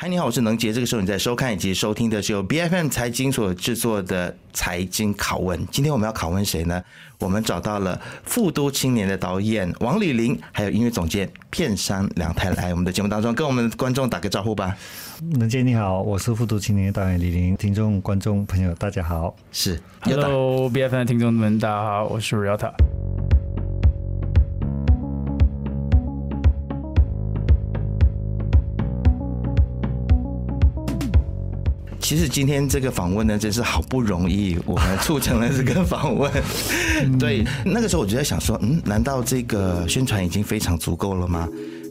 嗨，你好，我是能杰。这个时候你在收看以及收听的是由 BFM 财经所制作的财经拷问。今天我们要拷问谁呢？我们找到了富都青年的导演王李霖，还有音乐总监片商梁太来我们的节目当中，跟我们的观众打个招呼吧。能杰你好，我是富都青年导演李霖，听众观众朋友大家好，是 Hello BFM 的听众们大家好，我是 Ryota。其实今天这个访问呢，真是好不容易，我们促成了这个访问。对，那个时候我就在想说，嗯，难道这个宣传已经非常足够了吗？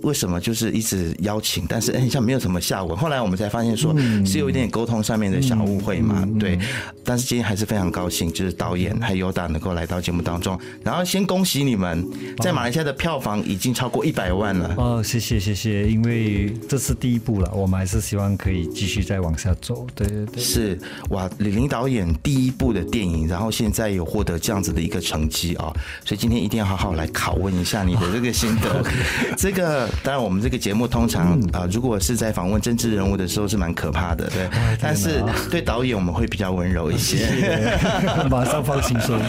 为什么就是一直邀请，但是哎，像没有什么下文。后来我们才发现说，是有一点沟通上面的小误会嘛。对，但是今天还是非常高兴，就是导演还有 Yoda 能够来到节目当中。然后先恭喜你们，在马来西亚的票房已经超过一百万了。哦，谢谢谢谢，因为这是第一步了，我们还是希望可以继续再往下走。对对对，是哇，李林导演第一部的电影，然后现在有获得这样子的一个成绩啊，所以今天一定要好好来拷问一下你的这个心得。这个。当然，我们这个节目通常啊、呃，如果是在访问政治人物的时候是蛮可怕的，对。但是对导演我们会比较温柔一些，马上放轻松。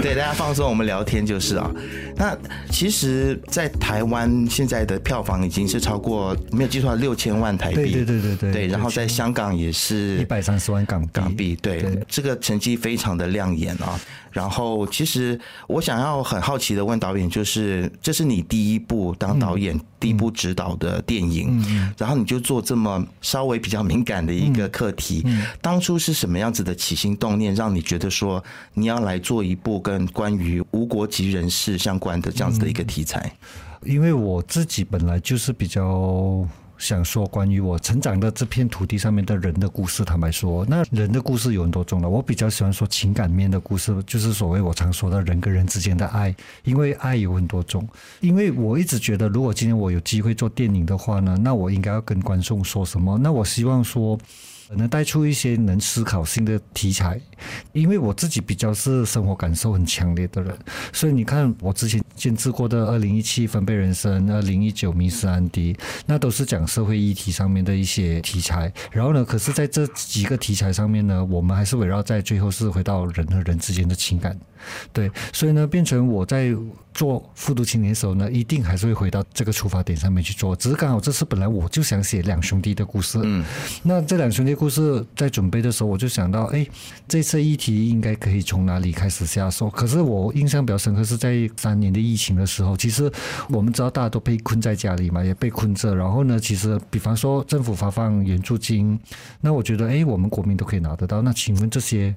对，大家放松，我们聊天就是啊。那其实，在台湾现在的票房已经是超过没有记错六千万台币，对对对对对。对，然后在香港也是一百三十万港港币，对，这个成绩非常的亮眼啊。然后，其实我想要很好奇的问导演，就是这是你第一部当导演、第一部指导的电影，然后你就做这么稍微比较敏感的一个课题，当初是什么样子的起心动念，让你觉得说你要来做一部跟关于无国籍人士相关的这样子的一个题材？因为我自己本来就是比较。想说关于我成长的这片土地上面的人的故事，坦白说，那人的故事有很多种了。我比较喜欢说情感面的故事，就是所谓我常说的人跟人之间的爱，因为爱有很多种。因为我一直觉得，如果今天我有机会做电影的话呢，那我应该要跟观众说什么？那我希望说。能带出一些能思考性的题材，因为我自己比较是生活感受很强烈的人，所以你看我之前监制过的《二零一七分贝人生》、《二零一九迷失安迪》，那都是讲社会议题上面的一些题材。然后呢，可是在这几个题材上面呢，我们还是围绕在最后是回到人和人之间的情感。对，所以呢，变成我在做复读青年的时候呢，一定还是会回到这个出发点上面去做。只是刚好这次本来我就想写两兄弟的故事，嗯，那这两兄弟故事在准备的时候，我就想到，哎，这次这一题应该可以从哪里开始下手？可是我印象比较深刻是在三年的疫情的时候，其实我们知道大家都被困在家里嘛，也被困着。然后呢，其实比方说政府发放援助金，那我觉得，哎，我们国民都可以拿得到。那请问这些？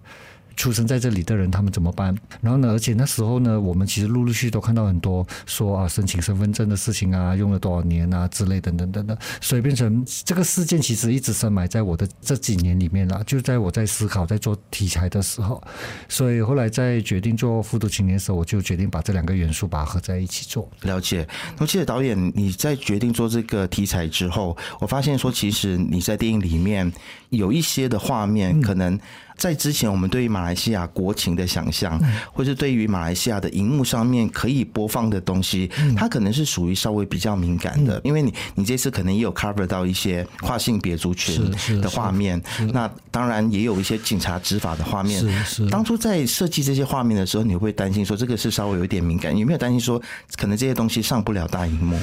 出生在这里的人，他们怎么办？然后呢？而且那时候呢，我们其实陆陆续续都看到很多说啊，申请身份证的事情啊，用了多少年啊之类等等等等。所以变成这个事件，其实一直深埋在我的这几年里面了。就在我在思考、在做题材的时候，所以后来在决定做复读青年的时候，我就决定把这两个元素把它合在一起做。了解。那么，其实导演你在决定做这个题材之后，我发现说，其实你在电影里面有一些的画面可能。在之前，我们对于马来西亚国情的想象，或是对于马来西亚的荧幕上面可以播放的东西，它可能是属于稍微比较敏感的，因为你你这次可能也有 cover 到一些跨性别族群的画面，那当然也有一些警察执法的画面。当初在设计这些画面的时候，你会担心说这个是稍微有一点敏感？有没有担心说可能这些东西上不了大荧幕？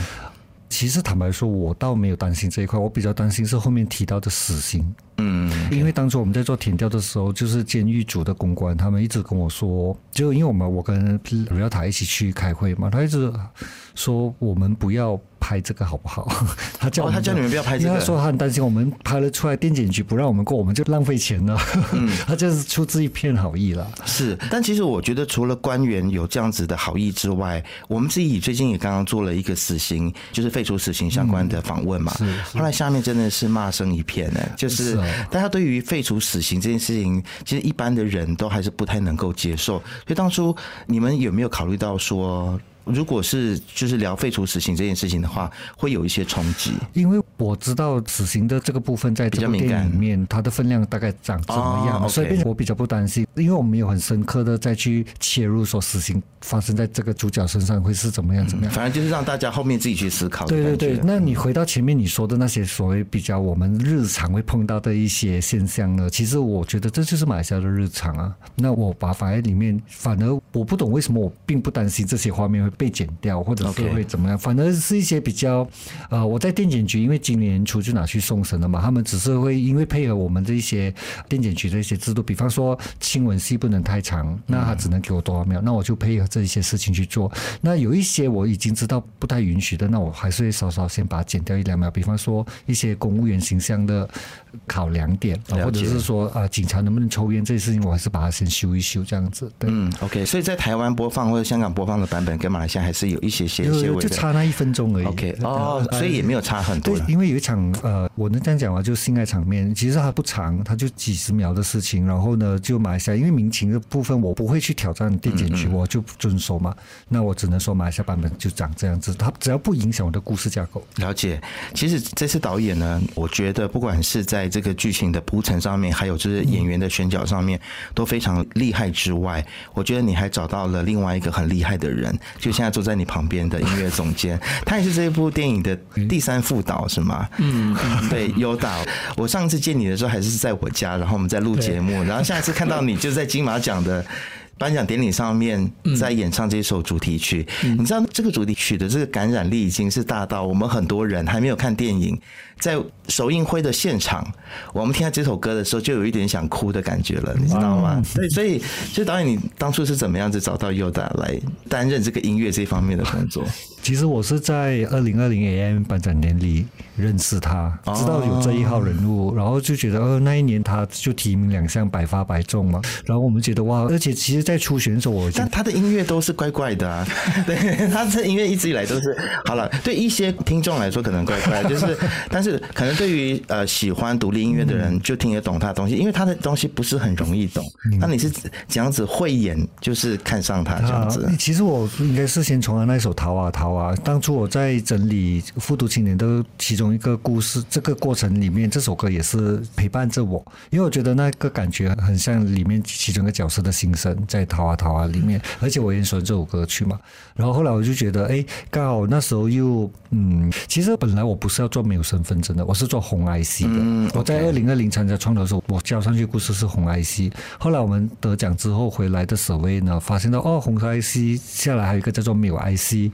其实坦白说，我倒没有担心这一块，我比较担心是后面提到的死刑。嗯，因为当初我们在做填调的时候，就是监狱组的公关，他们一直跟我说，就因为我们我跟卢耀塔一起去开会嘛，他一直说我们不要拍这个好不好？他叫、哦、他叫你们不要拍这个，他说他很担心我们拍了出来，电检局不让我们过，我们就浪费钱了。嗯，他就是出自一片好意了。是，但其实我觉得除了官员有这样子的好意之外，我们自己最近也刚刚做了一个死刑，就是废除死刑相关的访问嘛。嗯、后来下面真的是骂声一片呢，就是。是大家对于废除死刑这件事情，其实一般的人都还是不太能够接受。所以当初你们有没有考虑到说，如果是就是聊废除死刑这件事情的话，会有一些冲击。因为我知道死刑的这个部分在这部电影里面，它的分量大概长怎么样，所以我比较不担心，因为我没有很深刻的再去切入说死刑发生在这个主角身上会是怎么样怎么样。反正就是让大家后面自己去思考。对对对，那你回到前面你说的那些所谓比较我们日常会碰到的一些现象呢？其实我觉得这就是马来西亚的日常啊。那我把法在里面，反而我不懂为什么我并不担心这些画面会被剪掉，或者是会怎么样。反而是一些比较，呃，我在电检局，因为今年年初就拿去送审了嘛，他们只是会因为配合我们这一些电检局的一些制度，比方说新闻戏不能太长，那他只能给我多少秒，那我就配合这一些事情去做。那有一些我已经知道不太允许的，那我还是会稍稍先把它剪掉一两秒。比方说一些公务员形象的考量点，或者是说啊，警察能不能抽烟这些事情，我还是把它先修一修这样子。对，嗯，OK。所以在台湾播放或者香港播放的版本跟马来西亚还是有一些些些微的，就差那一分钟而已。OK，哦，所以也没有差很多。对，因为有一场呃，我能这样讲吗？就是性爱场面，其实它不长，它就几十秒的事情。然后呢，就马来西亚因为民情的部分，我不会去挑战电检局，我就遵守嘛。那我只能说马来西亚版本就长这样子，它只要不影响我的故事架构。了解。其实这次导演呢，我觉得不管是在这个剧情的铺陈上面，还有就是演员的选角上面都非常厉害之外，我觉得你还找到了另外一个很厉害的人，就现在坐在你旁边的音乐总监，他也是这一部电影的第三副导，是吗？嗯，对，优导。我上次见你的时候还是在我家，然后我们在录节目，然后下一次看到你就在金马奖的颁奖典礼上面在演唱这首主题曲。你知道这个主题曲的这个感染力已经是大到我们很多人还没有看电影。在首映会的现场，我们听到这首歌的时候，就有一点想哭的感觉了，你知道吗？对，所以，所以导演，你当初是怎么样子找到 Yoda 来担任这个音乐这方面的工作？其实我是在二零二零 AM 颁奖典礼认识他，知道有这一号人物，然后就觉得，呃，那一年他就提名两项百发百中嘛，然后我们觉得哇，而且其实，在初选的时候，我但他的音乐都是怪怪的啊，对，他的音乐一直以来都是好了，对一些听众来说可能怪怪，就是，但是。可能对于呃喜欢独立音乐的人就听得懂他的东西，因为他的东西不是很容易懂。那你是怎样子慧眼，就是看上他这样子？其实我应该是先从他那首《逃啊逃啊》。当初我在整理《复读青年》的其中一个故事，这个过程里面，这首歌也是陪伴着我，因为我觉得那个感觉很像里面其中一个角色的心声，在《逃啊逃啊》里面，而且我也喜欢这首歌曲嘛。然后后来我就觉得，哎，刚好那时候又嗯，其实本来我不是要做没有身份证的，我是做红 IC 的。嗯 okay、我在二零二零参加创投的时候，我交上去故事是红 IC。后来我们得奖之后回来的时候呢，发现到哦，红 IC 下来还有一个叫做没有 IC。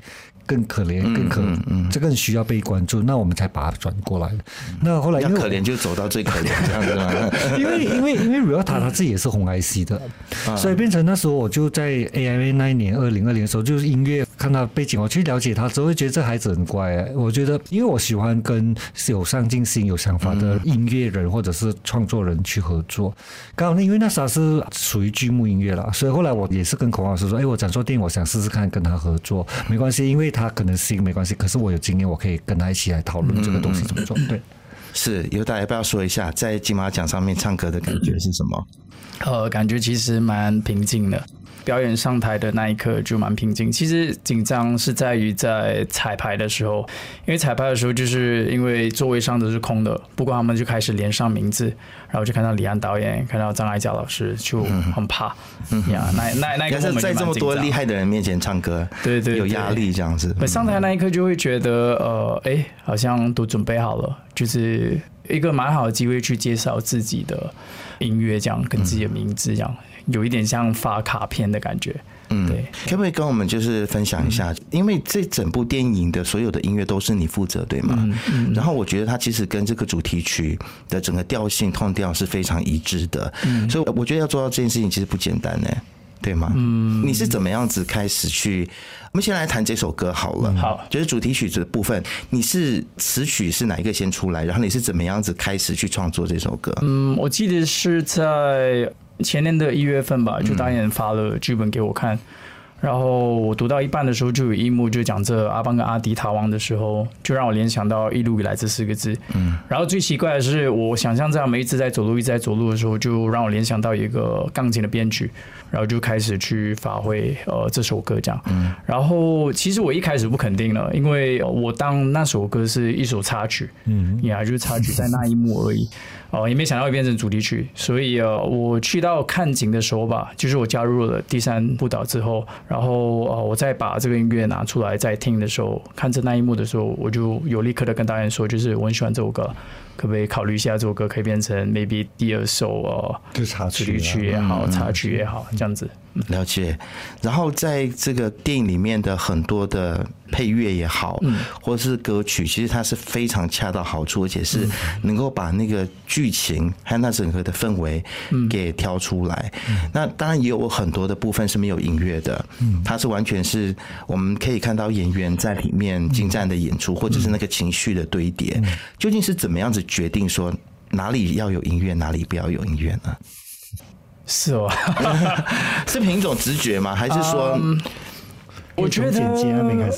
更可怜，更可，嗯，嗯这更需要被关注，那我们才把它转过来。那后来因为可怜就走到最可怜这样子嘛。因为因为因为 Rita 他自己也是红 IC 的，嗯、所以变成那时候我就在 AIA 那一年二零二零的时候，就是音乐看他背景，我去了解他之后，会觉得这孩子很乖。我觉得，因为我喜欢跟有上进心、有想法的音乐人或者是创作人去合作。刚好那因为那时候是属于剧目音乐了，所以后来我也是跟孔老师说：“哎，我想做电影，我想试试看跟他合作，没关系，因为。”他可能心没关系，可是我有经验，我可以跟他一起来讨论这个东西怎么做。对，是有大家要不要说一下，在金马奖上面唱歌的感觉是什么？呃，感觉其实蛮平静的。表演上台的那一刻就蛮平静。其实紧张是在于在彩排的时候，因为彩排的时候就是因为座位上都是空的，不过他们就开始连上名字，然后就看到李安导演，看到张艾嘉老师，就很怕。嗯呀，那那那个在这么多厉害的人面前唱歌，对对，有压力这样子。上台那一刻就会觉得，呃，哎，好像都准备好了，就是一个蛮好的机会去介绍自己的音乐，这样跟自己的名字这样。有一点像发卡片的感觉，嗯，对，可不可以跟我们就是分享一下？嗯、因为这整部电影的所有的音乐都是你负责，对吗？嗯嗯、然后我觉得它其实跟这个主题曲的整个调性、痛调是非常一致的，嗯，所以我觉得要做到这件事情其实不简单呢，对吗？嗯，你是怎么样子开始去？我们先来谈这首歌好了，好，就是主题曲的部分，你是词曲是哪一个先出来？然后你是怎么样子开始去创作这首歌？嗯，我记得是在。前年的一月份吧，就导演发了剧本给我看，然后我读到一半的时候，就有一幕就讲这阿邦跟阿迪逃亡的时候，就让我联想到“一路以来”这四个字。嗯。然后最奇怪的是，我想象这样，每一次在走路，一直在走路的时候，就让我联想到一个钢琴的编曲，然后就开始去发挥呃这首歌这样。嗯。然后其实我一开始不肯定了，因为我当那首歌是一首插曲，嗯，呀，就是插曲在那一幕而已。哦，也没想到会变成主题曲，所以呃，我去到看景的时候吧，就是我加入了第三步导之后，然后呃，我再把这个音乐拿出来再听的时候，看着那一幕的时候，我就有立刻的跟导演说，就是我很喜欢这首歌，可不可以考虑一下这首歌可以变成 maybe 第二首哦，就插曲，曲也好，插曲也好，这样子。了解，然后在这个电影里面的很多的配乐也好，嗯，或者是歌曲，其实它是非常恰到好处，而且是能够把那个剧情还有那整个的氛围给挑出来。那当然也有很多的部分是没有音乐的，嗯，它是完全是我们可以看到演员在里面精湛的演出，或者是那个情绪的堆叠。究竟是怎么样子决定说哪里要有音乐，哪里不要有音乐呢？是哦，是凭一种直觉吗？还是说，我觉得，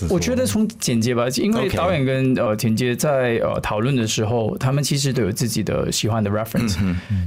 我觉得从剪接吧，因为导演跟呃剪接在呃讨论的时候，他们其实都有自己的喜欢的 reference，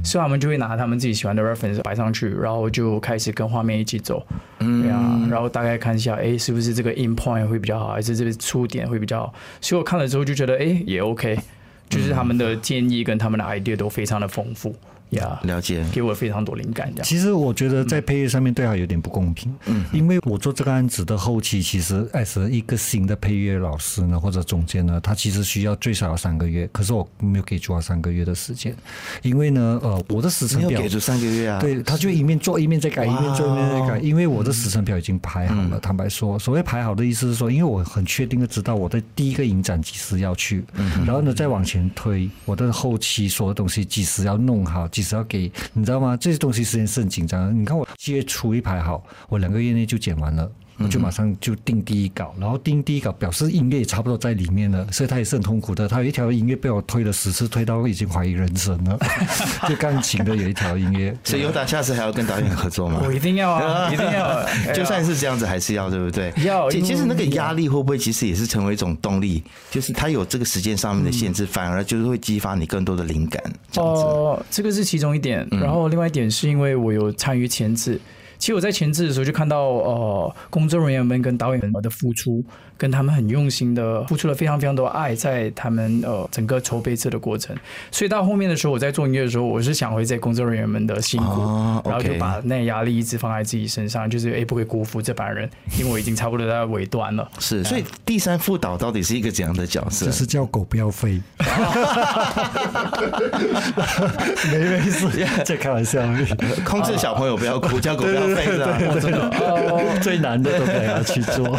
所以他们就会拿他们自己喜欢的 reference 摆上去，然后就开始跟画面一起走，对啊，然后大概看一下，哎，是不是这个 in point 会比较好，还是这个出点会比较好？所以我看了之后就觉得，哎，也 OK，就是他们的建议跟他们的 idea 都非常的丰富。呀，yeah, 了解，给我非常多灵感。这样，其实我觉得在配乐上面对他有点不公平。嗯，因为我做这个案子的后期，其实爱是一个新的配乐老师呢，或者总监呢，他其实需要最少要三个月。可是我没有给足他三个月的时间，因为呢，呃，我的时程表给足三个月啊。对，他就一面做一面在改，一面做一面在改。因为我的时程表已经排好了。嗯、坦白说，所谓排好的意思是说，因为我很确定的知道我的第一个影展几时要去，嗯、然后呢再往前推，我的后期所有东西几时要弄好，几时要给。你知道吗？这些东西时间是很紧张。你看我七月初一排好，我两个月内就剪完了，我就马上就定第一稿，然后定第一稿表示音乐也差不多在里面了，所以他也是很痛苦的。他有一条音乐被我推了十次，推到已经怀疑人生了。就钢琴的有一条音乐，所以有打下次还要跟导演合作吗？我一定要啊，一定要。就算是这样子，还是要对不对？要。其实那个压力会不会其实也是成为一种动力？就是他有这个时间上面的限制，反而就是会激发你更多的灵感。哦，这个是其中一点。然后另外一点是因为我有参与前置。其实我在前置的时候就看到，呃，工作人员们跟导演们的付出，跟他们很用心的付出了非常非常多爱在他们呃整个筹备这的过程。所以到后面的时候，我在做音乐的时候，我是想回这工作人员们的辛苦，哦 okay、然后就把那压力一直放在自己身上，就是哎不会辜负这班人，因为我已经差不多在尾端了。是，所以第三副导到底是一个怎样的角色？就是叫狗不要飞。没没事，在开玩笑。控制小朋友不要哭，叫狗不要飞。对最难的都得要去做。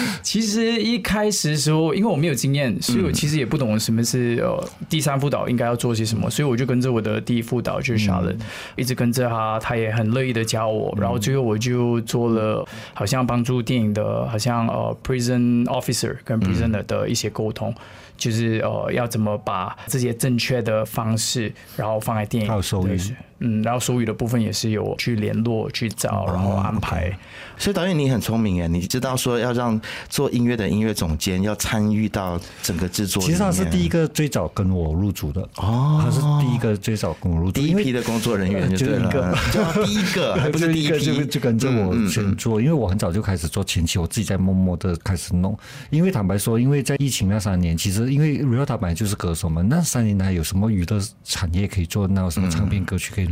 其实一开始的时候，因为我没有经验，所以我其实也不懂什么是呃第三副导应该要做些什么，所以我就跟着我的第一副导就是 Charlotte，一直跟着他，他也很乐意的教我，然后最后我就做了好像帮助电影的，好像呃 prison officer 跟 prisoner 的一些沟通。就是呃，要怎么把这些正确的方式，然后放在电影，嗯，然后手语的部分也是有去联络、去找，然后安排。所以导演你很聪明哎，你知道说要让做音乐的音乐总监要参与到整个制作。其实他是第一个最早跟我入组的哦，他是第一个最早跟我入组，第一批的工作人员就对了，就第一个，还不是第一批，就就跟着我先做，因为我很早就开始做前期，我自己在默默的开始弄。因为坦白说，因为在疫情那三年，其实。因为 Riota 本来就是歌手嘛，那三年来有什么娱乐产业可以做？那有什么唱片歌曲可以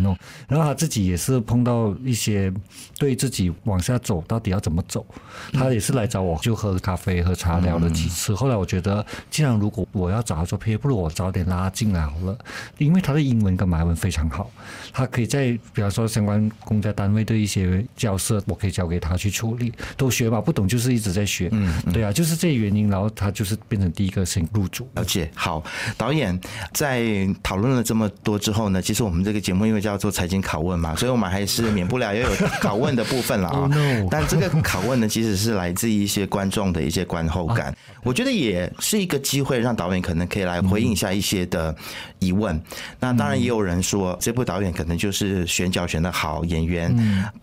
然后他自己也是碰到一些对自己往下走到底要怎么走，他也是来找我，就喝咖啡、喝茶聊了几次。嗯、后来我觉得，既然如果我要找他做配乐，不如我早点拉进来好了，因为他的英文跟马来文非常好，他可以在比方说相关公家单位的一些角色，我可以交给他去处理，都学吧，不懂就是一直在学。嗯，嗯对啊，就是这原因，然后他就是变成第一个先入主。了解，好，导演在讨论了这么多之后呢，其实我们这个节目因为叫叫做财经拷问嘛，所以我们还是免不了要有拷问的部分了啊。但这个拷问呢，其实是来自一些观众的一些观后感，我觉得也是一个机会，让导演可能可以来回应一下一些的疑问。那当然也有人说，这部导演可能就是选角选的好，演员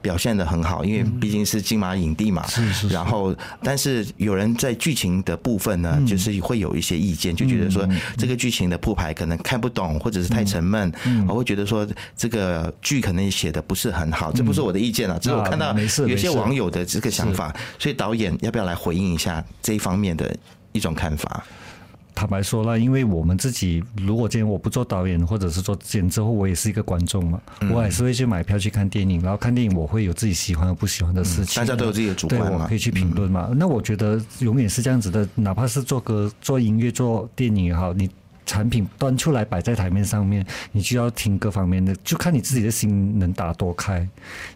表现的很好，因为毕竟是金马影帝嘛。是是。然后，但是有人在剧情的部分呢，就是会有一些意见，就觉得说这个剧情的铺排可能看不懂，或者是太沉闷，我会觉得说这个剧可能写的不是很好。这不是我的意见啊，只是我看到有些网友的这个想法，所以导演要不要来回应一下这一方面的一种看法？坦白说了，因为我们自己，如果今天我不做导演，或者是做监制，我也是一个观众嘛，嗯、我还是会去买票去看电影，然后看电影我会有自己喜欢和不喜欢的事情。大家都有自己的主观嘛，对，我可以去评论嘛。嗯、那我觉得永远是这样子的，哪怕是做歌、做音乐、做电影也好，你产品端出来摆在台面上面，你就要听各方面的，就看你自己的心能打多开，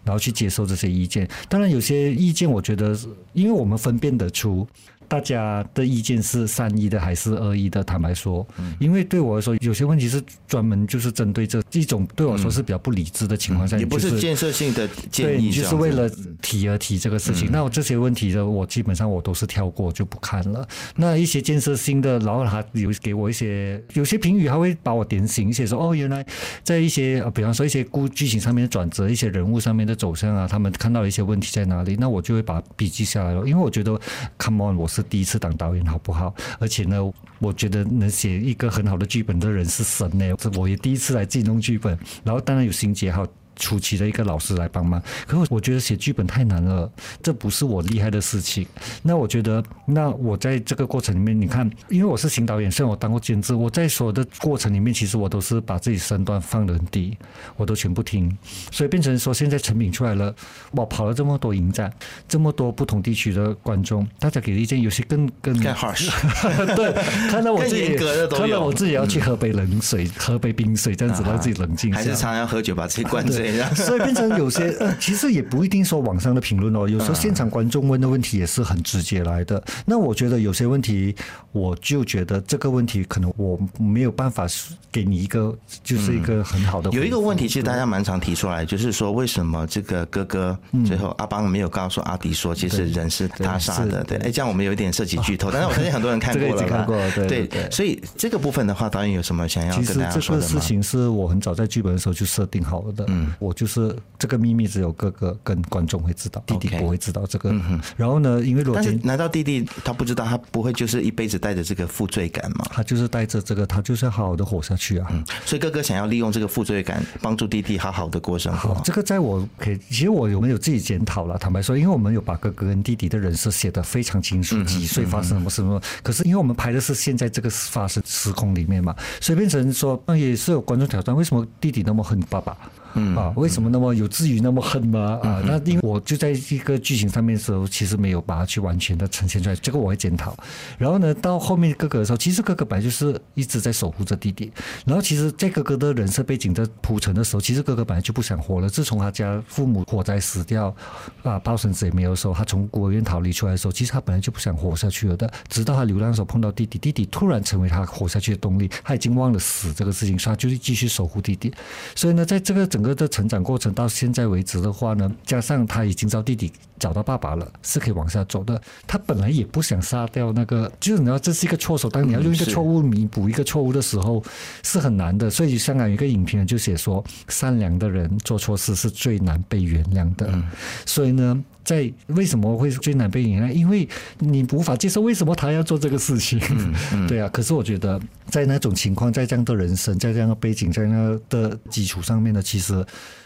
然后去接受这些意见。当然，有些意见我觉得，因为我们分辨得出。大家的意见是善意的还是恶意的？坦白说，因为对我来说，有些问题是专门就是针对这一种对我来说是比较不理智的情况下，也不是建设性的建议，就是为了提而提这个事情。那我这些问题的，我基本上我都是跳过就不看了。那一些建设性的，然后他有给我一些有些评语，他会把我点醒一些，说哦，原来在一些比方说一些故剧情上面的转折，一些人物上面的走向啊，他们看到一些问题在哪里，那我就会把笔记下来了，因为我觉得，come on，我是。第一次当导演好不好？而且呢，我觉得能写一个很好的剧本的人是神呢。这我也第一次来自己弄剧本，然后当然有心结好。初期的一个老师来帮忙，可是我觉得写剧本太难了，这不是我厉害的事情。那我觉得，那我在这个过程里面，你看，因为我是新导演，虽然我当过监制，我在所有的过程里面，其实我都是把自己身段放得很低，我都全部听，所以变成说，现在成品出来了，我跑了这么多影展，这么多不同地区的观众，大家给的意见有些更更更 harsh，对，看到我自己，看到我自己要去喝杯冷水，嗯、喝杯冰水，这样子让自己冷静，还是常常喝酒把自己灌醉。所以变成有些呃，其实也不一定说网上的评论哦，有时候现场观众问的问题也是很直接来的。那我觉得有些问题，我就觉得这个问题可能我没有办法给你一个就是一个很好的。有一个问题，其实大家蛮常提出来，就是说为什么这个哥哥最后阿邦没有告诉阿迪说，其实人是他杀的？对，哎，这样我们有一点涉及剧透，但是我相信很多人看过了，看过，对对。所以这个部分的话，导演有什么想要跟大家说的吗？其实这个事情是我很早在剧本的时候就设定好了的，嗯，我就是。这个秘密只有哥哥跟观众会知道，弟弟不会知道这个。然后呢，因为罗杰，难道弟弟他不知道，他不会就是一辈子带着这个负罪感吗？他就是带着这个，他就是要好好的活下去啊。所以哥哥想要利用这个负罪感，帮助弟弟好好的过生活。这个在我可以，其实我有没有自己检讨了？坦白说，因为我们有把哥哥跟弟弟的人设写得非常清楚，几岁发生什么什么。可是因为我们拍的是现在这个发生时空里面嘛，所以变成说，那也是有观众挑战，为什么弟弟那么恨爸爸？嗯啊，为什么那么有至于那么恨吗？啊，那因为我就在一个剧情上面的时候，其实没有把它去完全的呈现出来，这个我会检讨。然后呢，到后面哥哥的时候，其实哥哥本来就是一直在守护着弟弟。然后其实，在哥哥的人设背景在铺陈的时候，其实哥哥本来就不想活了。自从他家父母火灾死掉，啊，抱孙子也没有的时候，他从孤儿院逃离出来的时候，其实他本来就不想活下去了的。直到他流浪的时候碰到弟弟，弟弟突然成为他活下去的动力。他已经忘了死这个事情，所以他就是继续守护弟弟。所以呢，在这个整整个的成长过程到现在为止的话呢，加上他已经找弟弟找到爸爸了，是可以往下走的。他本来也不想杀掉那个，就是你要这是一个错手，当你要用一个错误弥补一个错误的时候，是很难的。所以香港有一个影评人就写说，善良的人做错事是最难被原谅的。所以呢，在为什么会最难被原谅？因为你无法接受为什么他要做这个事情。对啊，可是我觉得在那种情况，在这样的人生，在这样的背景，在那的基础上面呢，其实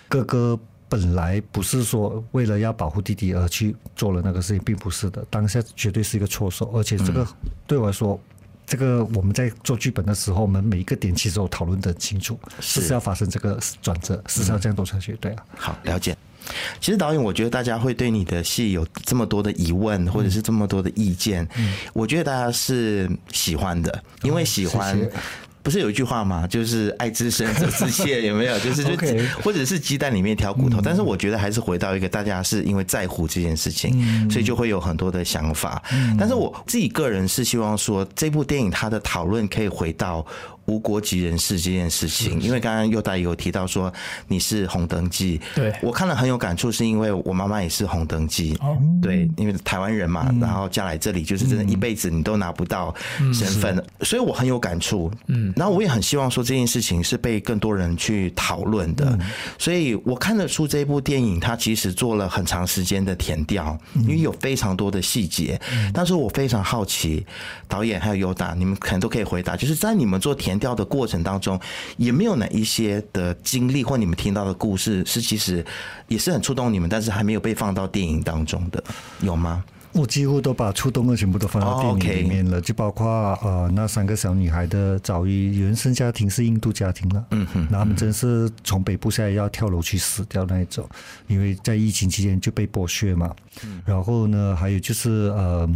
哥哥。本来不是说为了要保护弟弟而去做了那个事情，并不是的。当下绝对是一个错手，而且这个对我来说，这个我们在做剧本的时候，我们每一个点其实都讨论的很清楚，是是要发生这个转折，是要这样走下去。对啊，好，了解。其实导演，我觉得大家会对你的戏有这么多的疑问，或者是这么多的意见，我觉得大家是喜欢的，因为喜欢。不是有一句话吗？就是爱之深责之切，有没有？就是就 或者是鸡蛋里面挑骨头。但是我觉得还是回到一个，大家是因为在乎这件事情，所以就会有很多的想法。但是我自己个人是希望说，这部电影它的讨论可以回到无国籍人士这件事情，因为刚刚优达有提到说你是红灯记，对。我看了很有感触，是因为我妈妈也是红灯记，哦，对，因为台湾人嘛，然后嫁来这里，就是真的一辈子你都拿不到身份，所以我很有感触，嗯，然后我也很希望说这件事情是被更多人去讨论的，所以我看得出这一部电影它其实做了很长时间的填调，因为有非常多的细节，但是我非常好奇，导演还有优达，你们可能都可以回答，就是在你们做田。调的过程当中，有没有哪一些的经历或你们听到的故事是其实也是很触动你们，但是还没有被放到电影当中的，有吗？我几乎都把触动的全部都放到电影里面了，就包括呃那三个小女孩的遭遇，原生家庭是印度家庭了，嗯哼，那他们真是从北部下来要跳楼去死掉那一种，因为在疫情期间就被剥削嘛，然后呢，还有就是呃。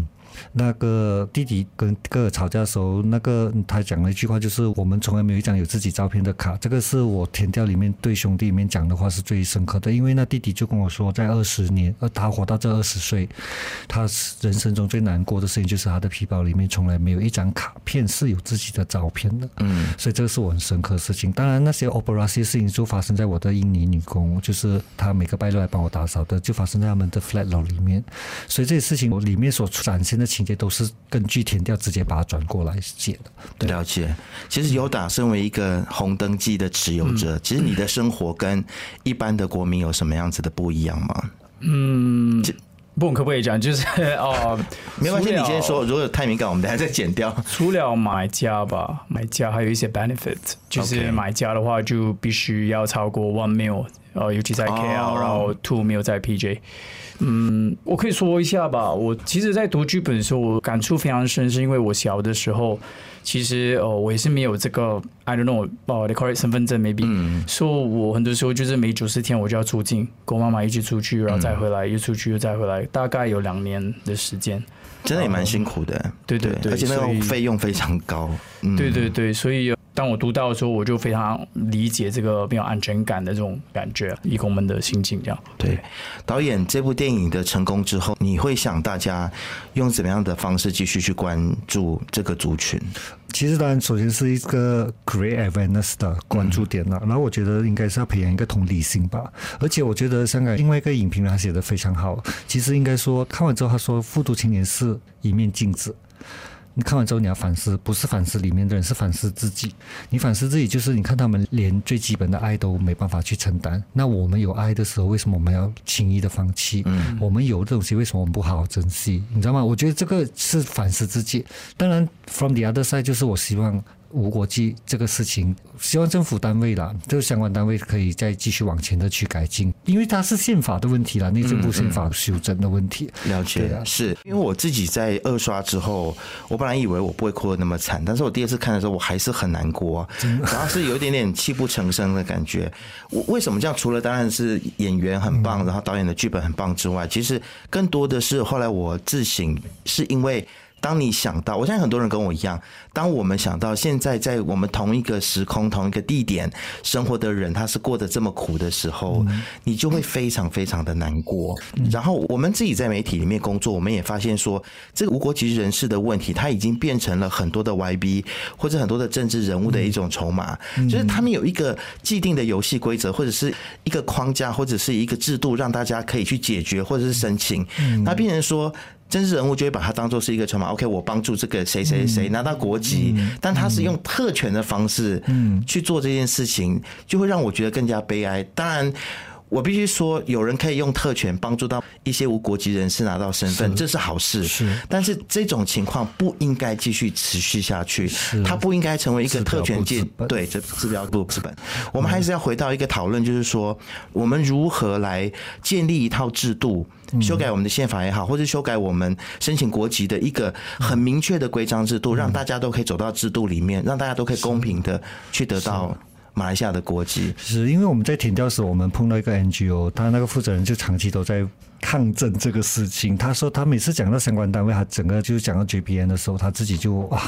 那个弟弟跟哥哥吵架的时候，那个他讲了一句话，就是我们从来没有一张有自己照片的卡。这个是我填掉里面对兄弟里面讲的话是最深刻的，因为那弟弟就跟我说，在二十年，他活到这二十岁，他人生中最难过的事情就是他的皮包里面从来没有一张卡片是有自己的照片的。嗯，所以这个是我很深刻的事情。当然，那些 operation 事情就发生在我的印尼女工，就是她每个拜六来帮我打扫的，就发生在他们的 flat 楼里面。所以这些事情我里面所展现的。情节都是根据填调直接把它转过来写的。对，了解。其实尤达身为一个红灯记的持有者，嗯、其实你的生活跟一般的国民有什么样子的不一样吗？嗯，不，可不可以讲？就是哦，没关系，你先说。如果太敏感，我们等下再剪掉。除了买家吧，买家还有一些 benefit，就是买家的话就必须要超过 one mil，呃，尤其在 KL，、哦、然后 two mil 在 PJ。嗯，我可以说一下吧。我其实，在读剧本的时候，我感触非常深，是因为我小的时候，其实哦，我也是没有这个 I don't know，哦，they call it 身份证 maybe，嗯，所以我很多时候就是每九十天我就要出境，跟我妈妈一起出去，然后再回来，又出去又再回来，大概有两年的时间，真的也蛮辛苦的。对对对，而且那个费用非常高。嗯、对对对，所以。当我读到的时候，我就非常理解这个没有安全感的这种感觉，义工们的心情这样。对，导演这部电影的成功之后，你会想大家用怎么样的方式继续去关注这个族群？其实当然，首先是一个 create awareness 的关注点了，然后我觉得应该是要培养一个同理心吧。而且我觉得香港另外一个影评人他写的非常好，其实应该说看完之后他说，复读青年是一面镜子。你看完之后，你要反思，不是反思里面的人，是反思自己。你反思自己，就是你看他们连最基本的爱都没办法去承担。那我们有爱的时候，为什么我们要轻易的放弃？我们有的东西，为什么我们不好好珍惜？你知道吗？我觉得这个是反思自己。当然，from the other side，就是我希望。无国籍这个事情，希望政府单位啦，这个相关单位可以再继续往前的去改进，因为它是宪法的问题啦，内政部宪法修正的问题。嗯嗯、了解，啊、是因为我自己在二刷之后，我本来以为我不会哭得那么惨，但是我第二次看的时候，我还是很难过，然后是有一点点泣不成声的感觉。我为什么这样？除了当然是演员很棒，然后导演的剧本很棒之外，其实更多的是后来我自省，是因为。当你想到，我相信很多人跟我一样，当我们想到现在在我们同一个时空、同一个地点生活的人，他是过得这么苦的时候，你就会非常非常的难过。然后我们自己在媒体里面工作，我们也发现说，这个无国籍人士的问题，他已经变成了很多的 YB 或者很多的政治人物的一种筹码，就是他们有一个既定的游戏规则，或者是一个框架，或者是一个制度，让大家可以去解决或者是申请。那变成说。政治人物就会把它当做是一个筹码。OK，我帮助这个谁谁谁拿到国籍，但他是用特权的方式去做这件事情，就会让我觉得更加悲哀。当然。我必须说，有人可以用特权帮助到一些无国籍人士拿到身份，这是好事。是，但是这种情况不应该继续持续下去。它不应该成为一个特权界。对，这治标不治本。我们还是要回到一个讨论，就是说，我们如何来建立一套制度，修改我们的宪法也好，或者修改我们申请国籍的一个很明确的规章制度，让大家都可以走到制度里面，让大家都可以公平的去得到。马来西亚的国籍，是因为我们在填调时，我们碰到一个 NGO，他那个负责人就长期都在抗争这个事情。他说他每次讲到相关单位，他整个就是讲到 JPN 的时候，他自己就哇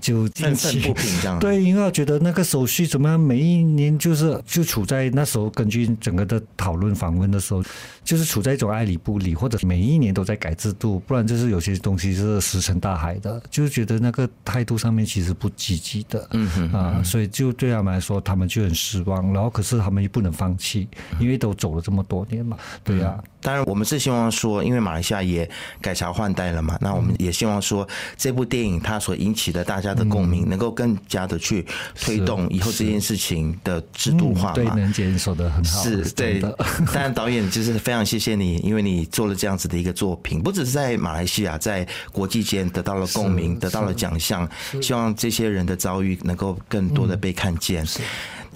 就愤愤不平这样。对，因为我觉得那个手续怎么样，每一年就是就处在那时候，根据整个的讨论访问的时候，就是处在一种爱理不理，或者每一年都在改制度，不然就是有些东西是石沉大海的，就是觉得那个态度上面其实不积极的。嗯哼啊，所以就对他们来说，他们就很失望。然后可是他们又不能放弃，因为都走了这么多年嘛。对呀、啊嗯，当然我们是希望说，因为马来西亚也改朝换代了嘛，那我们也希望说，这部电影它所引起的大家的共鸣，能够更加的去推动以后这件事情的制度化嘛。对，能接受的很好。是对，当然导演就是非常谢谢你，因为你做了这样子的一个作品，不只是在马来西亚，在国际间得到了共鸣，得到了奖项。希望这些人的遭遇能够更多的被看见。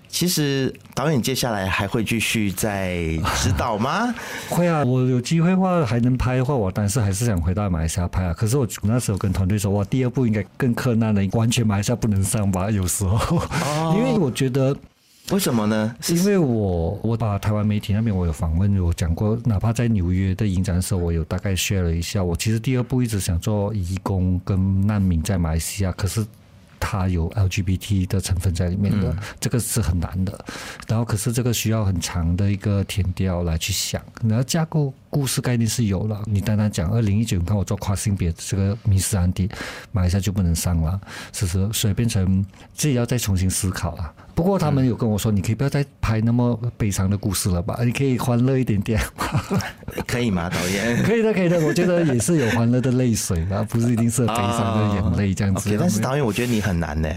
其实导演接下来还会继续在指导吗？会啊，我有机会的话还能拍的话，我当时还是想回到马来西亚拍啊。可是我那时候跟团队说，哇，第二部应该更困难了，完全马来西亚不能上吧？有时候，因为我觉得为什么呢？是因为我我把台湾媒体那边我有访问，我讲过，哪怕在纽约的影展的时候，我有大概 share 了一下。我其实第二部一直想做移工跟难民在马来西亚，可是。它有 LGBT 的成分在里面的，这个是很难的。然后，可是这个需要很长的一个填调来去想，然后架构。故事概念是有了，你单单讲二零一九，你看我做跨性别这个迷失安迪，马来西亚就不能上了，是不是？所以变成自己要再重新思考了。不过他们有跟我说，你可以不要再拍那么悲伤的故事了吧？你可以欢乐一点点，可以吗？导演？可以的，可以的。我觉得也是有欢乐的泪水，而不是一定是悲伤的眼泪这样子。Oh, okay, 但是导演，我觉得你很难呢。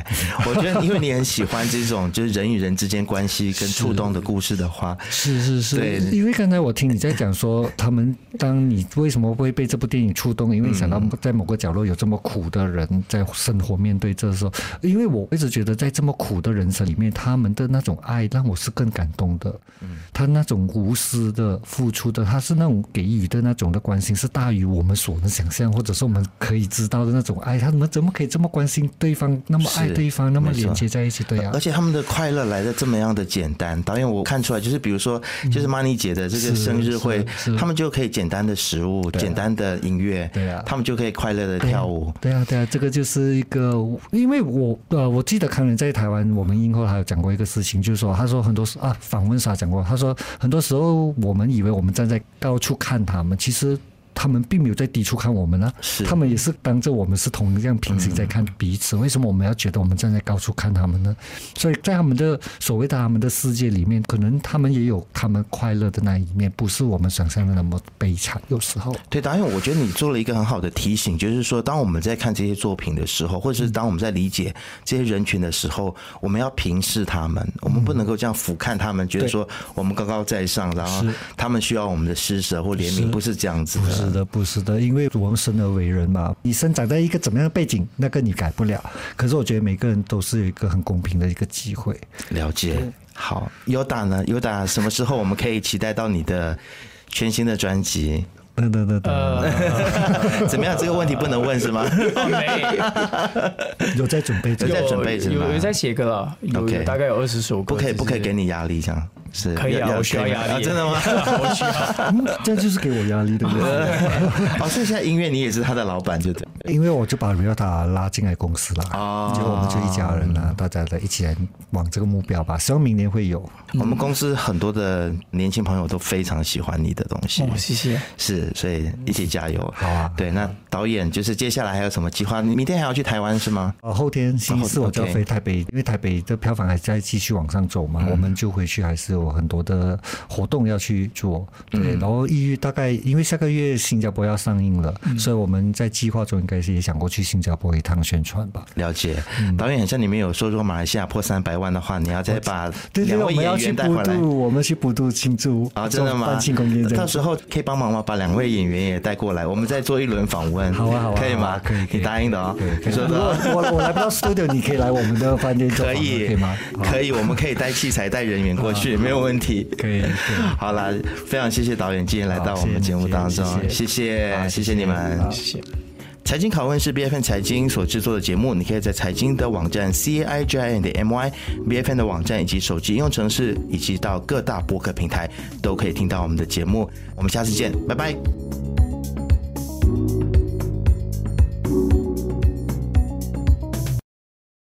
我觉得因为你很喜欢这种就是人与人之间关系跟触动的故事的话，是是是。对，因为刚才我听你在讲说。他们，当你为什么会被这部电影触动？因为想到在某个角落有这么苦的人在生活面对这时候，因为我一直觉得在这么苦的人生里面，他们的那种爱让我是更感动的。他那种无私的付出的，他是那种给予的那种的关心，是大于我们所能想象，或者是我们可以知道的那种爱。他们怎么可以这么关心对方，那么爱对方，那么连接在一起？对啊，而且他们的快乐来的这么样的简单。导演，我看出来就是，比如说，就是玛妮姐的这个生日会，他们。就可以简单的食物，啊、简单的音乐，对啊，他们就可以快乐的跳舞。对啊，对啊，这个就是一个，因为我呃，我记得康仁在台湾，我们英后还有讲过一个事情，就是说，他说很多时啊，访问啥讲过，他说很多时候我们以为我们站在高处看他们，其实。他们并没有在低处看我们呢、啊，他们也是当着我们是同样平行在看彼此。为什么我们要觉得我们站在高处看他们呢？所以在他们的所谓的他们的世界里面，可能他们也有他们快乐的那一面，不是我们想象的那么悲惨。有时候，对，导演，我觉得你做了一个很好的提醒，就是说，当我们在看这些作品的时候，或者是当我们在理解这些人群的时候，我们要平视他们，我们不能够这样俯瞰他们，觉得说我们高高在上，然后他们需要我们的施舍或怜悯，不是这样子的。不是的，因为我们生而为人嘛，你生长在一个怎么样的背景，那个你改不了。可是我觉得每个人都是有一个很公平的一个机会。了解，好，Yoda 呢？Yoda 什么时候我们可以期待到你的全新的专辑？等等等等，怎么样？这个问题不能问是吗？有在准备，有在准备，有有在写歌了。OK，大概有二十首歌。不可以，不可以给你压力这样。是可以啊，我需要压力，真的吗？我需要，这就是给我压力，对不对？哦，所以现在音乐你也是他的老板，就对。因为我就把 Ryota 拉进来公司了，哦，结果我们就一家人了，大家来一起来往这个目标吧。希望明年会有。我们公司很多的年轻朋友都非常喜欢你的东西，谢谢。是，所以一起加油。好啊。对，那导演就是接下来还有什么计划？你明天还要去台湾是吗？哦，后天星期四我就要飞台北，因为台北的票房还在继续往上走嘛，我们就回去还是有很多的活动要去做。对，然后一月大概因为下个月新加坡要上映了，所以我们在计划中应该是也想过去新加坡一趟宣传吧。了解。导演好像你们有说，如果马来西亚破三百万的话，你要再把 两位演员带回来。我们去补渡庆祝啊，真的吗？到时候可以帮忙吗？把两位演员也带过来，我们再做一轮访问。好啊，好啊，可以吗？可以，你答应的哦。你说的。我我来不到 studio，你可以来我们的饭店做。可以，可以吗？可以，我们可以带器材、带人员过去，没有问题。可以。好啦，非常谢谢导演今天来到我们节目当中，谢谢，谢谢你们，谢谢。财经拷问是 B F N 财经所制作的节目，你可以在财经的网站 C A I J I N 的 M Y B F N 的网站以及手机应用程式，以及到各大播客平台都可以听到我们的节目。我们下次见，拜拜。